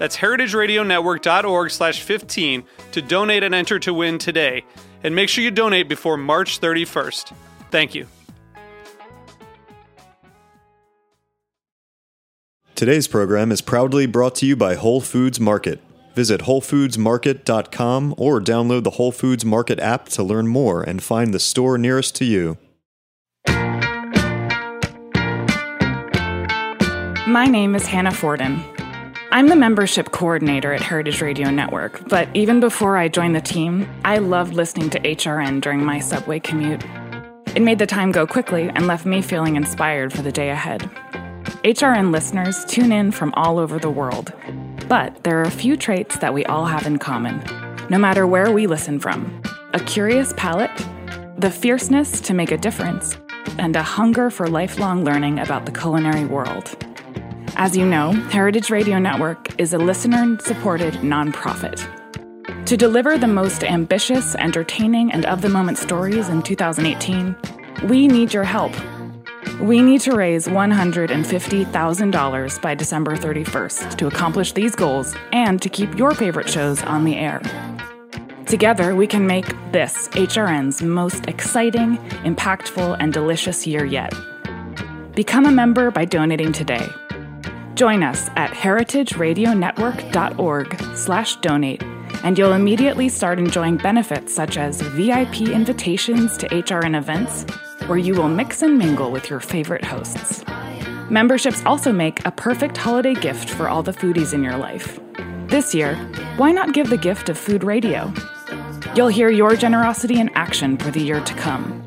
That's heritageradionetwork.org slash 15 to donate and enter to win today. And make sure you donate before March 31st. Thank you. Today's program is proudly brought to you by Whole Foods Market. Visit WholeFoodsMarket.com or download the Whole Foods Market app to learn more and find the store nearest to you. My name is Hannah Forden. I'm the membership coordinator at Heritage Radio Network, but even before I joined the team, I loved listening to HRN during my subway commute. It made the time go quickly and left me feeling inspired for the day ahead. HRN listeners tune in from all over the world, but there are a few traits that we all have in common, no matter where we listen from a curious palate, the fierceness to make a difference, and a hunger for lifelong learning about the culinary world. As you know, Heritage Radio Network is a listener supported nonprofit. To deliver the most ambitious, entertaining, and of the moment stories in 2018, we need your help. We need to raise $150,000 by December 31st to accomplish these goals and to keep your favorite shows on the air. Together, we can make this HRN's most exciting, impactful, and delicious year yet. Become a member by donating today. Join us at heritageradionetwork.org slash donate, and you'll immediately start enjoying benefits such as VIP invitations to HRN events, where you will mix and mingle with your favorite hosts. Memberships also make a perfect holiday gift for all the foodies in your life. This year, why not give the gift of food radio? You'll hear your generosity in action for the year to come.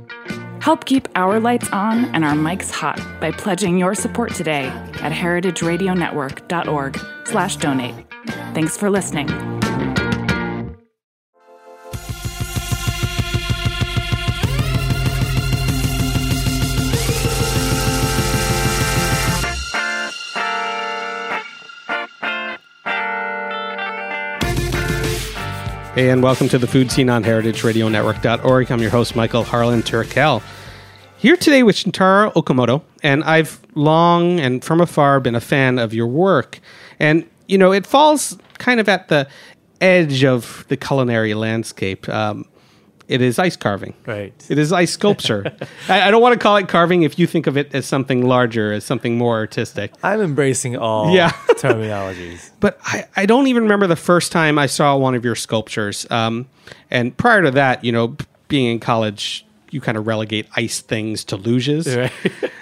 Help keep our lights on and our mics hot by pledging your support today at heritageradionetwork.org slash donate. Thanks for listening. Hey, and welcome to the Food Seen on heritageradionetwork.org. I'm your host, Michael Harlan Turkel. Here today with Shintaro Okamoto, and I've long and from afar been a fan of your work. And, you know, it falls kind of at the edge of the culinary landscape. Um, it is ice carving. Right. It is ice sculpture. I, I don't want to call it carving if you think of it as something larger, as something more artistic. I'm embracing all Yeah. terminologies. But I, I don't even remember the first time I saw one of your sculptures. Um, and prior to that, you know, being in college, you kind of relegate ice things to luges. Right.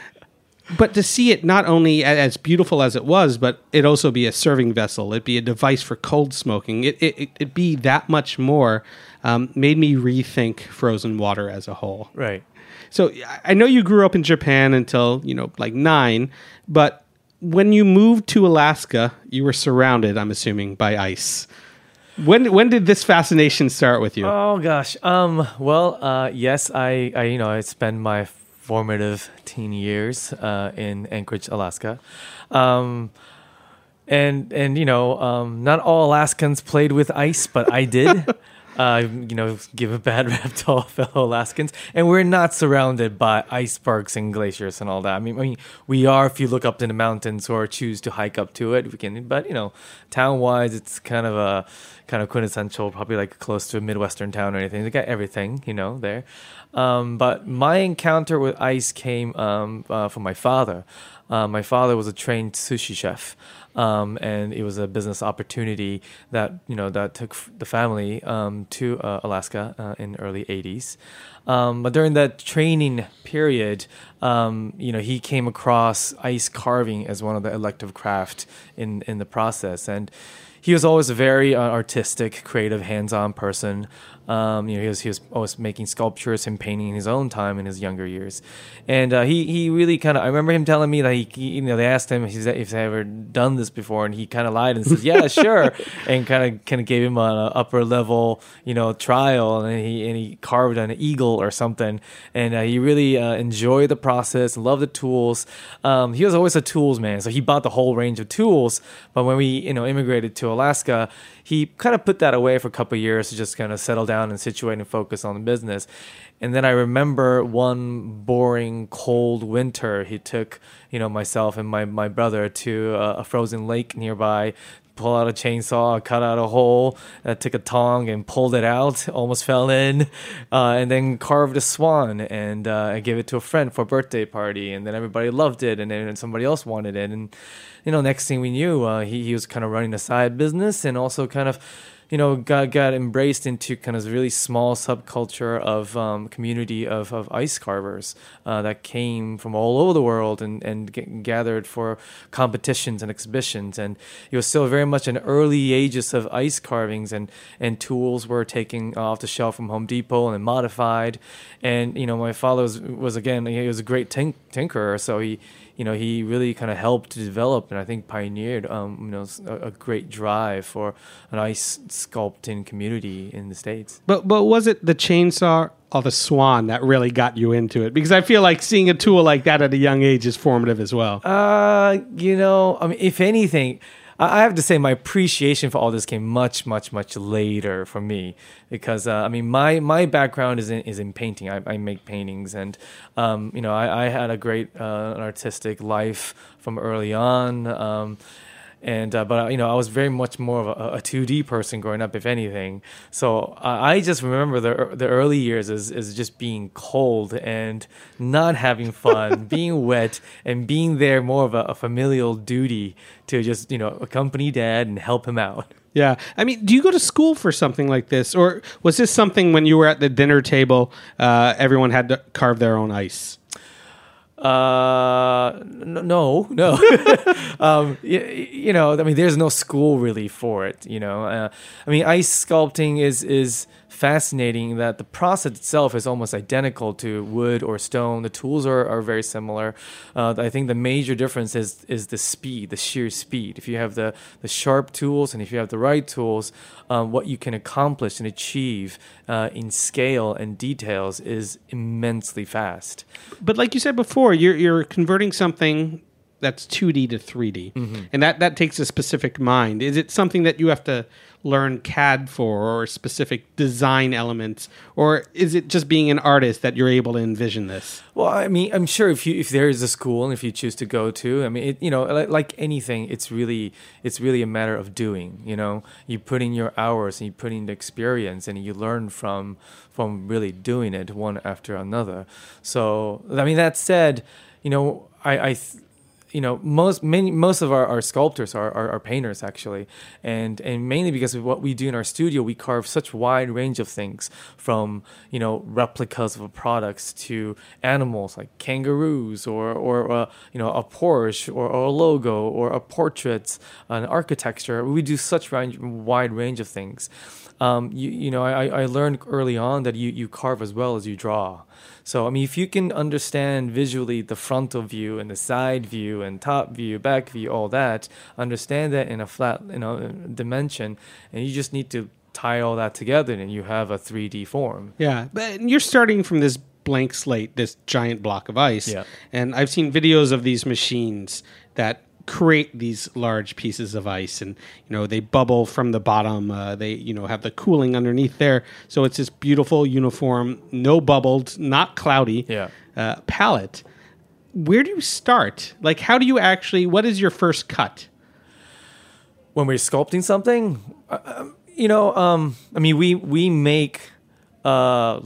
But to see it not only as beautiful as it was, but it also be a serving vessel, it be a device for cold smoking, it, it, it- be that much more, um, made me rethink frozen water as a whole. right. So I- know you grew up in Japan until, you know, like nine, but when you moved to Alaska, you were surrounded, I'm assuming, by ice. When when did this fascination start with you? Oh gosh. Um. Well. Uh. Yes. I. I. You know. I spent my formative teen years. Uh. In Anchorage, Alaska. Um. And and you know. Um. Not all Alaskans played with ice, but I did. Uh, you know, give a bad rap to all fellow Alaskans, and we're not surrounded by icebergs and glaciers and all that. I mean, I mean, we are if you look up in the mountains or choose to hike up to it. We can, but you know, town wise, it's kind of a kind of quintessential, probably like close to a midwestern town or anything. They got everything, you know, there. Um, but my encounter with ice came um, uh, from my father. Uh, my father was a trained sushi chef. Um, and it was a business opportunity that you know that took the family um, to uh, Alaska uh, in early 80s. Um, but during that training period, um, you know, he came across ice carving as one of the elective craft in in the process, and he was always a very uh, artistic, creative, hands-on person. Um, you know, he was he was always making sculptures and painting in his own time in his younger years, and uh, he he really kind of. I remember him telling me that he, he you know they asked him if he's, if he's ever done this before, and he kind of lied and says yeah sure, and kind of kind of gave him an upper level you know trial, and he and he carved an eagle or something, and uh, he really uh, enjoyed the process, and loved the tools. Um, he was always a tools man, so he bought the whole range of tools. But when we you know immigrated to Alaska, he kind of put that away for a couple years to just kind of settle down and situate and focus on the business. And then I remember one boring cold winter, he took, you know, myself and my, my brother to a, frozen lake nearby pull out a chainsaw, cut out a hole, uh, took a tong and pulled it out, almost fell in, uh, and then carved a swan and uh, gave it to a friend for a birthday party, and then everybody loved it, and then somebody else wanted it, and you know, next thing we knew, uh, he he was kind of running a side business and also kind of you know, got got embraced into kind of a really small subculture of um, community of, of ice carvers uh, that came from all over the world and and get, gathered for competitions and exhibitions. And it was still very much in early ages of ice carvings, and and tools were taken off the shelf from Home Depot and modified. And you know, my father was, was again he was a great tink- tinkerer, so he you know, he really kind of helped develop and I think pioneered, um, you know, a, a, great drive for an ice sculpting community in the states. But but was it the chainsaw or the swan that really got you into it? Because I feel like seeing a tool like that at a young age is formative as well. Uh, you know, I mean, if anything. I have to say my appreciation for all this came much, much, much later for me because uh, I mean my my background is in is in painting. I, I make paintings, and um, you know I, I, had a great uh, artistic life from early on. Um, and uh, but uh, you know I was very much more of a, a 2D person growing up, if anything. So uh, I just remember the the early years as, as just being cold and not having fun, being wet, and being there more of a, a, familial duty to just you know accompany dad and help him out. Yeah, I mean, do you go to school for something like this, or was this something when you were at the dinner table, uh, everyone had to carve their own ice? Uh, no, no. um, you, you, know, I mean, there's no school really for it. You know, uh, I mean, ice sculpting is is fascinating that the process itself is almost identical to wood or stone. The tools are, are very similar. Uh, I think the major difference is is the speed, the sheer speed. If you have the, the sharp tools and if you have the right tools, um, what you can accomplish and achieve uh, in scale and details is immensely fast. But like you said before, you're you're converting something that's 2D to 3D, mm-hmm. and that that takes a specific mind. Is it something that you have to learn CAD for or specific design elements, or is it just being an artist that you're able to envision this? Well, I mean, I'm sure if you if there is a school and if you choose to go to, I mean, it, you know, like, like anything, it's really it's really a matter of doing. You know, you put in your hours and you put in the experience and you learn from from really doing it one after another. So, I mean, that said, you know, I I. Th- you know most many most of our, our sculptors are, are, are, painters actually. And and mainly because of what we do in our studio we carve such wide range of things from you know replicas of products to animals like kangaroos or or uh, you know a Porsche or, or, a logo or a portrait an architecture. We do such range, wide range of things um, you, you know I, I learned early on that you, you carve as well as you draw so, I mean, if you can understand visually the frontal view and the side view and top view, back view, all that, understand that in a flat, you know, dimension, and you just need to tie all that together and you have a 3D form. Yeah, but you're starting from this blank slate, this giant block of ice. Yeah. And I've seen videos of these machines that create these large pieces of ice and you know they bubble from the bottom uh, they you know have the cooling underneath there. So it's this beautiful uniform no bubbled not cloudy yeah. uh, palette. Where do you start? Like how do you actually what is your first cut? When we're sculpting something uh, um, you know um, i mean we we make uh,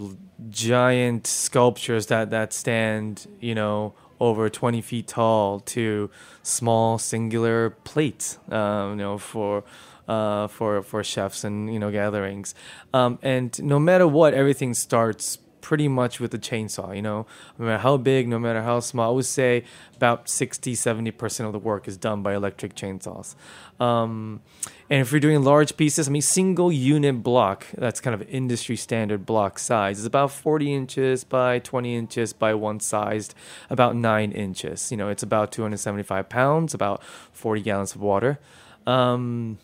giant sculptures that that stand you know over 20 feet tall to small singular plates, um, you know, for uh, for for chefs and you know gatherings. Um, and no matter what, everything starts pretty much with a chainsaw. You know, no matter how big, no matter how small, I would say about 60, 70 percent of the work is done by electric chainsaws. Um, and if you're doing large pieces, I mean, single unit block, that's kind of industry standard block size, is about 40 inches by 20 inches by one sized, about nine inches. You know, it's about 275 pounds, about 40 gallons of water. Um,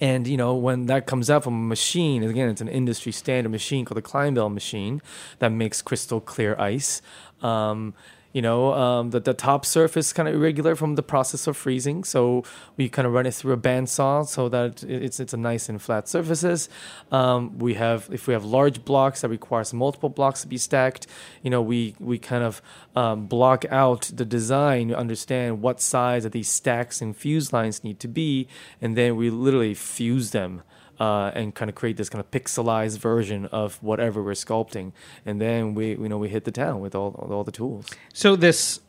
and you know when that comes out from a machine, again, it's an industry standard machine called the Clinebell machine that makes crystal clear ice. Um, you know, um, the, the top surface kind of irregular from the process of freezing. So we kind of run it through a bandsaw so that it's it's a nice and flat surfaces. Um, we have if we have large blocks that requires multiple blocks to be stacked, you know, we we kind of um, block out the design to understand what size of these stacks and fuse lines need to be, and then we literally fuse them uh, and kind of create this kind of pixelized version of whatever we're sculpting. And then we, you know, we hit the town with all, all the tools. So this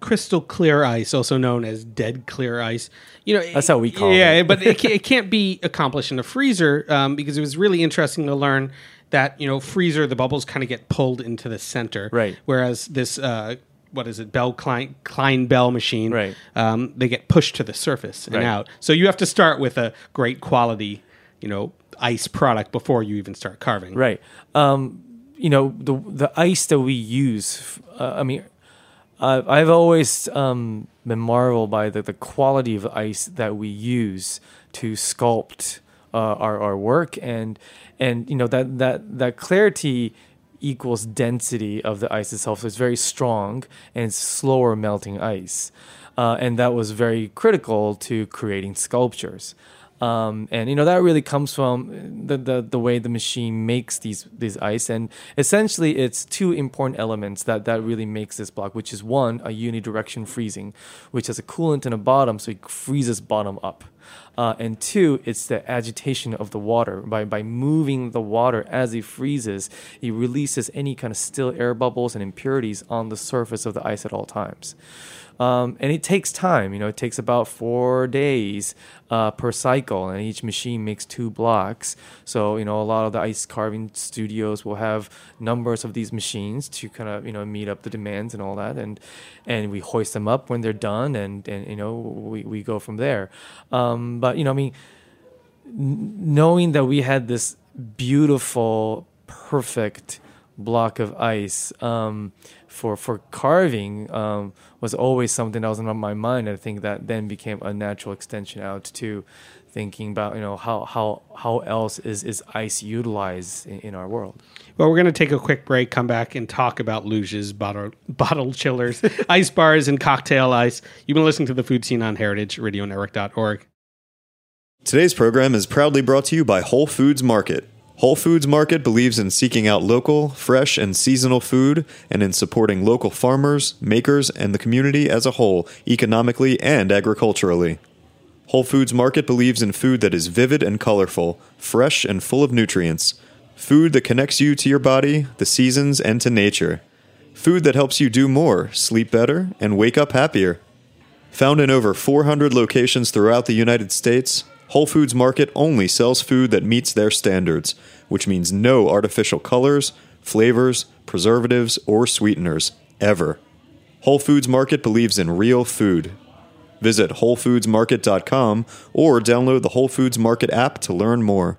crystal clear ice, also known as dead clear ice, you know, That's how we call yeah, it. Yeah, but it, it can't be accomplished in a freezer um, because it was really interesting to learn that you know freezer the bubbles kind of get pulled into the center, Right. Whereas this. Uh, what is it? Bell Klein Clinebell machine. Right. Um, they get pushed to the surface and Right. out. So you have to start with a great quality, you know, ice product before you even start carving. Right. Um, you know, the the ice that we use. Uh, I mean, I've, I've always um, been marveled by the, the quality of ice that we use to sculpt uh, our our work, and and you know that that that clarity equals density of the ice itself. So it's very strong and slower melting ice, uh, and that was very critical to creating sculptures. Um, and you know that really comes from the, the the way the machine makes these these ice, and essentially it's two important elements that that really makes this block, which is one a unidirection freezing, which has a coolant in the bottom, so it freezes bottom up, uh, and two it's the agitation of the water by by moving the water as it freezes, it releases any kind of still air bubbles and impurities on the surface of the ice at all times. Um, and it takes time. You know, it takes about four days uh, per cycle, and each machine makes two blocks. So you know, a lot of the ice carving studios will have numbers of these machines to kind of you know meet up the demands and all that, and and we hoist them up when they're done, and and you know we we go from there. Um, but you know, I mean, n- knowing that we had this beautiful, perfect block of ice um, for for carving um, was always something that was on my mind. I think that then became a natural extension out to thinking about you know how how how else is is ice utilized in, in our world. Well, we're going to take a quick break, come back, and talk about luges, bottle, bottle chillers, ice bars, and cocktail ice. You've been listening to the Food Seen on heritageradionetwork.org. Today's program is proudly brought to you by Whole Foods Market. Whole Foods Market believes in seeking out local, fresh, and seasonal food and in supporting local farmers, makers, and the community as a whole, economically and agriculturally. Whole Foods Market believes in food that is vivid and colorful, fresh and full of nutrients. Food that connects you to your body, the seasons, and to nature. Food that helps you do more, sleep better, and wake up happier. Found in over 400 locations throughout the United States, Whole Foods Market only sells food that meets their standards, which means no artificial colors, flavors, preservatives, or sweeteners, ever. Whole Foods Market believes in real food. Visit WholeFoodsMarket.com or download the Whole Foods Market app to learn more.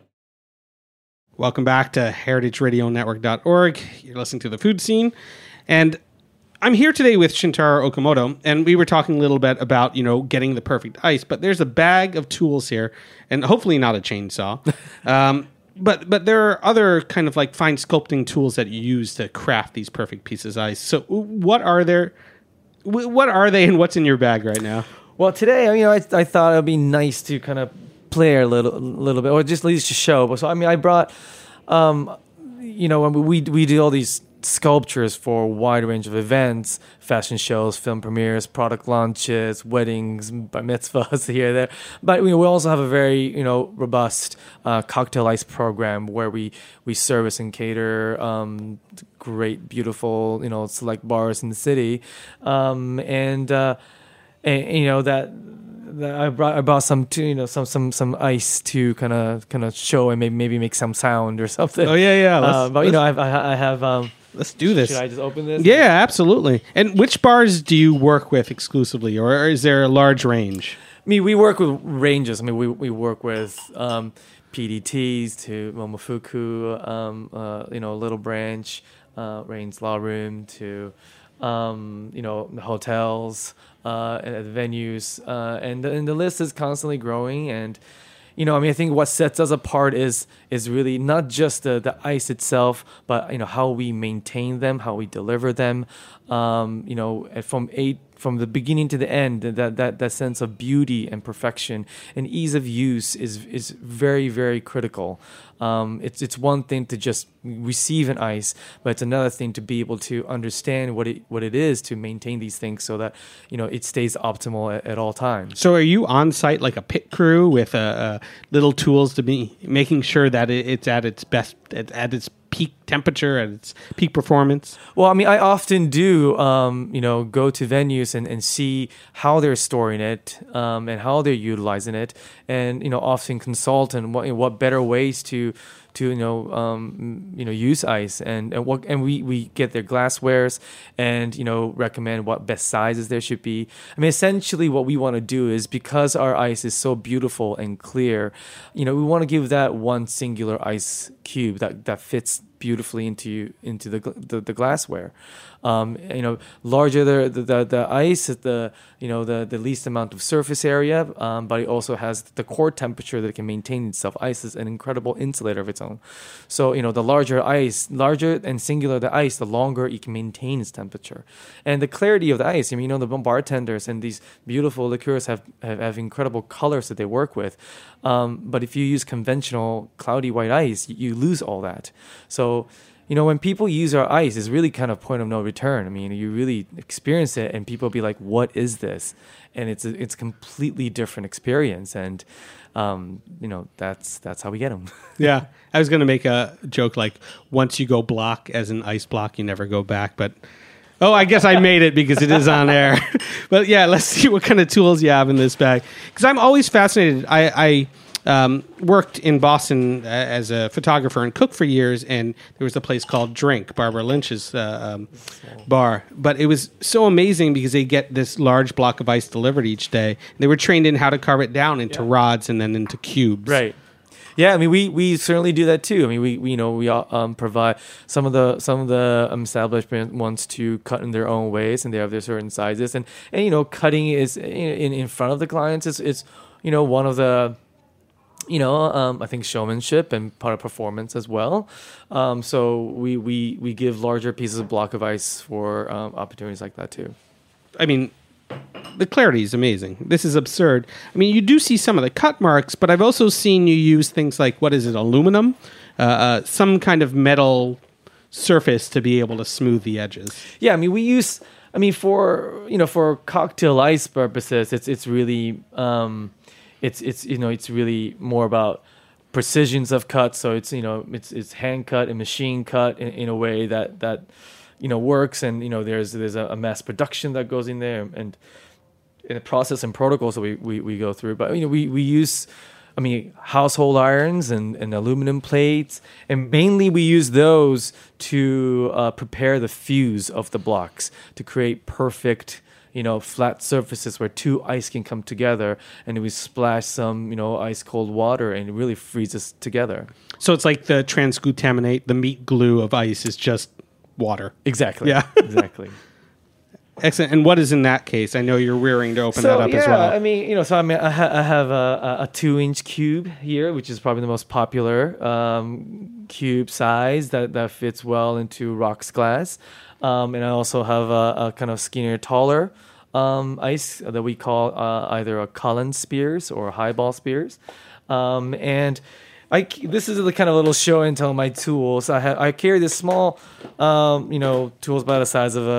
Welcome back to heritageradionetwork.org. You're listening to the Food Seen. And I'm here today with Shintaro Okamoto, and we were talking a little bit about, you know, getting the perfect ice, but there's a bag of tools here, and hopefully not a chainsaw. um, but but there are other kind of like fine sculpting tools that you use to craft these perfect pieces of ice. So what are there what are they and what's in your bag right now? Well, today, you know, I, I thought it would be nice to kind of play a little, little bit, or just at least to show. So, I mean, I brought, um, you know, when we we do all these sculptures for a wide range of events, fashion shows, film premieres, product launches, weddings, bar mitzvahs here there. But we, we also have a very you know robust uh, cocktail ice program where we we service and cater um, great, beautiful you know select bars in the city, um, and, uh, and you know that I brought I bought some to, you know some some some ice to kind of kind of show and maybe maybe make some sound or something. Oh yeah, yeah. Let's, Uh, but you know I've, I I have um. Let's do this. Should I just open this? Yeah, absolutely. And which bars do you work with exclusively, or is there a large range? I mean, we work with ranges. I mean, we we work with um, PDTs to Momofuku, um, uh, you know, Little Branch, uh, Raines Law Room to, um, you know, hotels uh, and venues, uh, and the, and the list is constantly growing. And you know, I mean, I think what sets us apart is is really not just the the ice itself, but you know how we maintain them, how we deliver them. Um, you know, from a from the beginning to the end, that that that sense of beauty and perfection and ease of use is is very very critical. Um, it's it's one thing to just receive an ice, but it's another thing to be able to understand what it what it is to maintain these things so that you know it stays optimal at, at all times. So, are you on site like a pit crew with uh, uh, little tools to be making sure that it, it's at its best, at, at its peak temperature, and its peak performance? Well, I mean, I often do, um, you know, go to venues and, and see how they're storing it um, and how they're utilizing it, and you know, often consult and what what better ways to to you know um, you know use ice and and what and we we get their glasswares and you know recommend what best sizes there should be. I mean, essentially, what we want to do is because our ice is so beautiful and clear, you know, we want to give that one singular ice cube that that fits beautifully into into the the, the glassware. Um, you know, larger the, the the ice, the you know the the least amount of surface area, um, but it also has the core temperature that it can maintain itself. Ice is an incredible insulator of its own. So you know, the larger ice, larger and singular the ice, the longer it can maintain its temperature, and the clarity of the ice. I mean, you know, the bartenders and these beautiful liqueurs have have, have incredible colors that they work with. Um, but if you use conventional cloudy white ice, you, you lose all that. So you know, when people use our ice, it's really kind of point of no return. I mean, you really experience it, and people be like, "What is this?" And it's a, it's completely different experience, and um, you know, that's that's how we get them. Yeah, I was going to make a joke like once you go block as an ice block, you never go back. But oh, I guess I made it because it is on air. but yeah, let's see what kind of tools you have in this bag because I'm always fascinated. I. I um, worked in Boston uh, as a photographer and cook for years, and there was a place called Drink, Barbara Lynch's uh, um, bar. But it was so amazing because they get this large block of ice delivered each day. They were trained in how to carve it down into rods and then into cubes. Right. Yeah, I mean, we, we certainly do that too. I mean, we, we you know we um, provide some of the some of the um, establishment wants to cut in their own ways, and they have their certain sizes, and and you know cutting is in in front of the clients is is you know one of the you know, um, I think showmanship and part of performance as well. Um, so we, we we give larger pieces of block of ice for um, opportunities like that too. I mean, the clarity is amazing. This is absurd. I mean, you do see some of the cut marks, but I've also seen you use things like what is it, aluminum, uh, uh, some kind of metal surface to be able to smooth the edges. Yeah, I mean we use. I mean for you know for cocktail ice purposes, it's it's really um, it's it's you know it's really more about precisions of cut. So it's you know it's it's hand cut and machine cut in, in a way that that you know works, and you know there's there's a, a mass production that goes in there, and in the process and protocols that we, we, we go through. But you know we we use. I mean, household irons and, and aluminum plates, and mainly we use those to uh, prepare the fuse of the blocks to create perfect, you know, flat surfaces where two ice can come together, and we splash some, you know, ice cold water, and it really freezes together. So it's like the transglutaminase, the meat glue of ice is just water. Exactly. Yeah. exactly. Excellent. And what is in that case? I know you're rearing to open that up yeah, as well. I mean, you know, so I mean, I, ha- I have a, a, a two-inch cube here, which is probably the most popular um, cube size that, that fits well into rocks glass, um, and I also have a, a kind of skinnier, taller um, ice that we call uh, either a Collins Spears or highball Spears, um, and I this is the kind of little show and tell my tools. I have I carry this small, um, you know, tools about the size of a,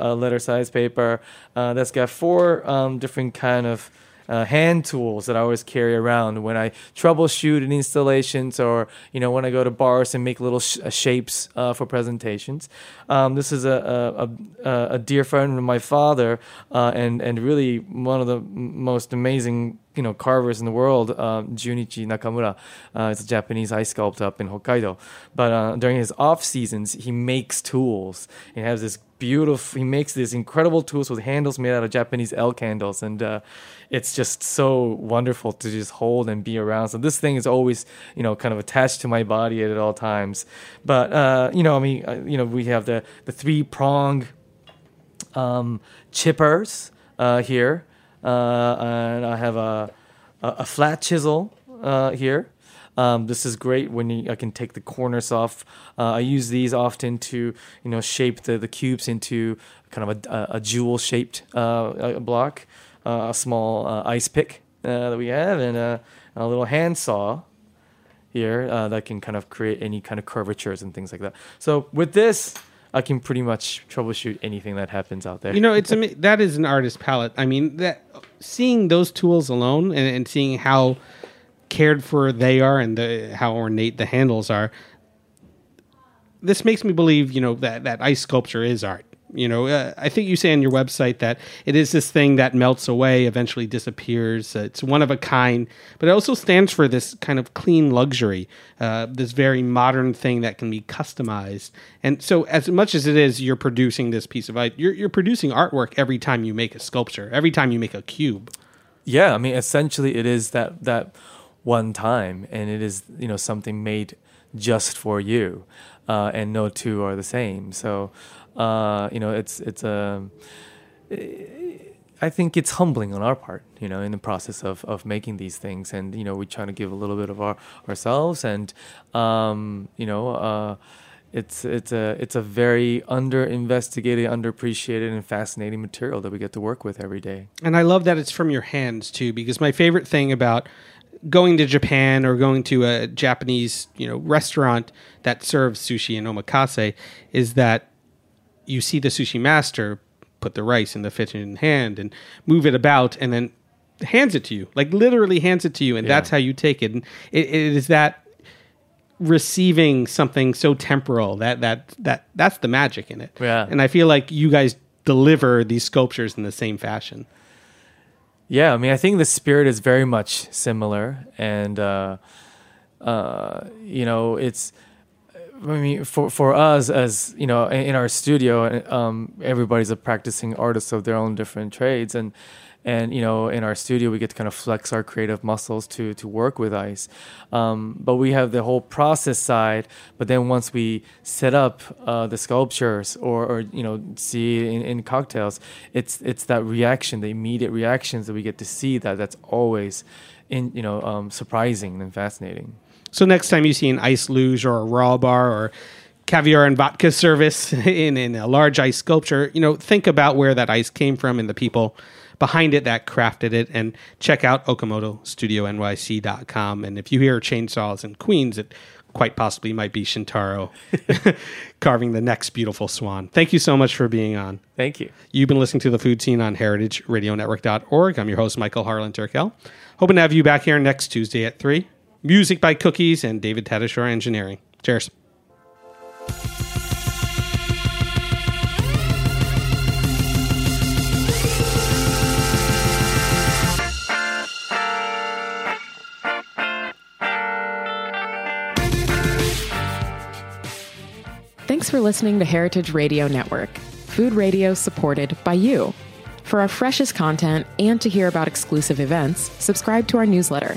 a, a letter size paper uh, that's got four um, different kind of uh, hand tools that I always carry around when I troubleshoot in installations or you know when I go to bars and make little sh- uh, shapes uh, for presentations. Um, this is a, a, a, a, dear friend of my father uh, and and really one of the most amazing you know carvers in the world, um, Junichi Nakamura. Uh, a Japanese ice sculptor up in Hokkaido. But uh, during his off seasons, he makes tools. He has this beautiful. He makes these incredible tools with handles made out of Japanese elk handles, and uh, it's just so wonderful to just hold and be around. So this thing is always you know kind of attached to my body at all times. But uh, you know, I mean, uh, you know, we have the the three prong um, chippers uh, here uh, and I have a, a, a flat chisel uh, here. Um, this is great when you, I can take the corners off. Uh, I use these often to you know shape the, the cubes into kind of a, a jewel shaped uh, block. Uh, a small uh, ice pick that we have, and a little handsaw here that can kind of create any kind of curvatures and things like that. So with this, I can pretty much troubleshoot anything that happens out there. You know, it's that is an artist palette. I mean, that seeing those tools alone and, and seeing how cared for they are and the, how ornate the handles are, this makes me believe, you know, that that ice sculpture is art. You know, uh, I think you say on your website that it is this thing that melts away, eventually disappears. Uh, it's one of a kind, but it also stands for this kind of clean luxury, uh, this very modern thing that can be customized. And so, as much as it is, you're producing this piece of art, you're, you're producing artwork every time you make a sculpture, every time you make a cube. Yeah, I mean, essentially, it is that that one time, and it is you know something made just for you, uh, and no two are the same. So uh, you know, it's it's a. I think it's humbling on our part, you know, in the process of, of making these things, and you know, we try to give a little bit of our ourselves, and um, you know, uh, it's it's a it's a very under investigated, underappreciated, and fascinating material that we get to work with every day. And I love that it's from your hands too, because my favorite thing about going to Japan or going to a Japanese, you know, restaurant that serves sushi and omakase is that you see the sushi master put the rice in the fish in hand and move it about and then hands it to you. Like literally hands it to you and yeah. that's how you take it. And it, it is that receiving something so temporal that that that that's the magic in it. Yeah. And i feel like you guys deliver these sculptures in the same fashion. Yeah i mean i think the spirit is very much similar. And uh uh you know it's I mean, for for us as you know, in, our studio, um, everybody's a practicing artist of their own different trades, and and you know, in our studio, we get to kind of flex our creative muscles to to work with ice. Um, but we have the whole process side. But then once we set up uh, the sculptures, or, or you know, see in, in cocktails, it's it's that reaction, the immediate reactions that we get to see. That that's always in you know um, surprising and fascinating. So next time you see an ice luge or a raw bar or caviar and vodka service in, in a large ice sculpture, you know, think about where that ice came from and the people behind it that crafted it and check out OkamotoStudioNYC.com. And if you hear chainsaws in Queens, it quite possibly might be Shintaro carving the next beautiful swan. Thank you so much for being on. Thank you. You've been listening to the Food Seen on heritageradionetwork.org. I'm your host, Michael Harlan Turkel. Hoping to have you back here next Tuesday at 3. Music by Cookies and David Tadashore Engineering. Cheers. Thanks for listening to Heritage Radio Network, food radio supported by you. For our freshest content and to hear about exclusive events, subscribe to our newsletter